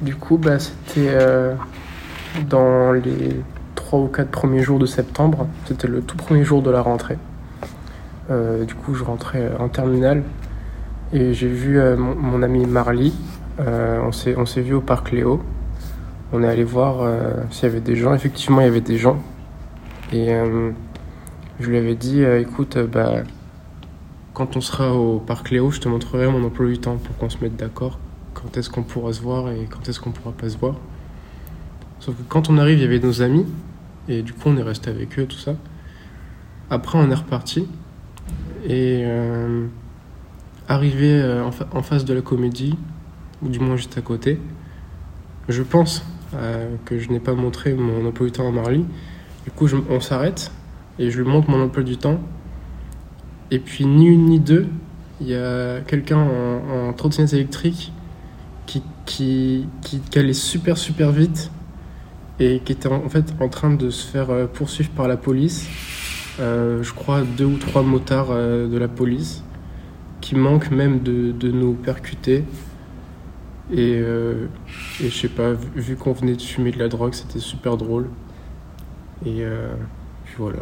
Du coup, bah, c'était euh, dans les 3 ou 4 premiers jours de septembre. C'était le tout premier jour de la rentrée. Euh, du coup, je rentrais en terminale et j'ai vu euh, mon, ami Marly. On s'est vu au parc Léo. On est allé voir s'il y avait des gens. Effectivement, il y avait des gens. Et je lui avais dit, écoute, bah, quand on sera au parc Léo, je te montrerai mon emploi du temps pour qu'on se mette d'accord. Quand est-ce qu'on pourra se voir et quand est-ce qu'on pourra pas se voir. Sauf que quand on arrive, il y avait nos amis. Et du coup, on est resté avec eux, tout ça. Après, on est reparti. Et euh, arrivé euh, en, fa- en face de la comédie, ou du moins juste à côté, je pense euh, que je n'ai pas montré mon emploi du temps à Marly. Du coup, on s'arrête et je lui montre mon emploi du temps. Et puis, ni une ni deux, il y a quelqu'un en, en trottinette électrique qui, qui, qui, allait super super vite et qui était en, fait en train de se faire euh, poursuivre par la police. Euh, je crois deux ou trois motards euh, de la police qui manquent même de, nous percuter. Et, euh, et je sais pas, vu, vu qu'on venait de fumer de la drogue, c'était super drôle. Et puis voilà.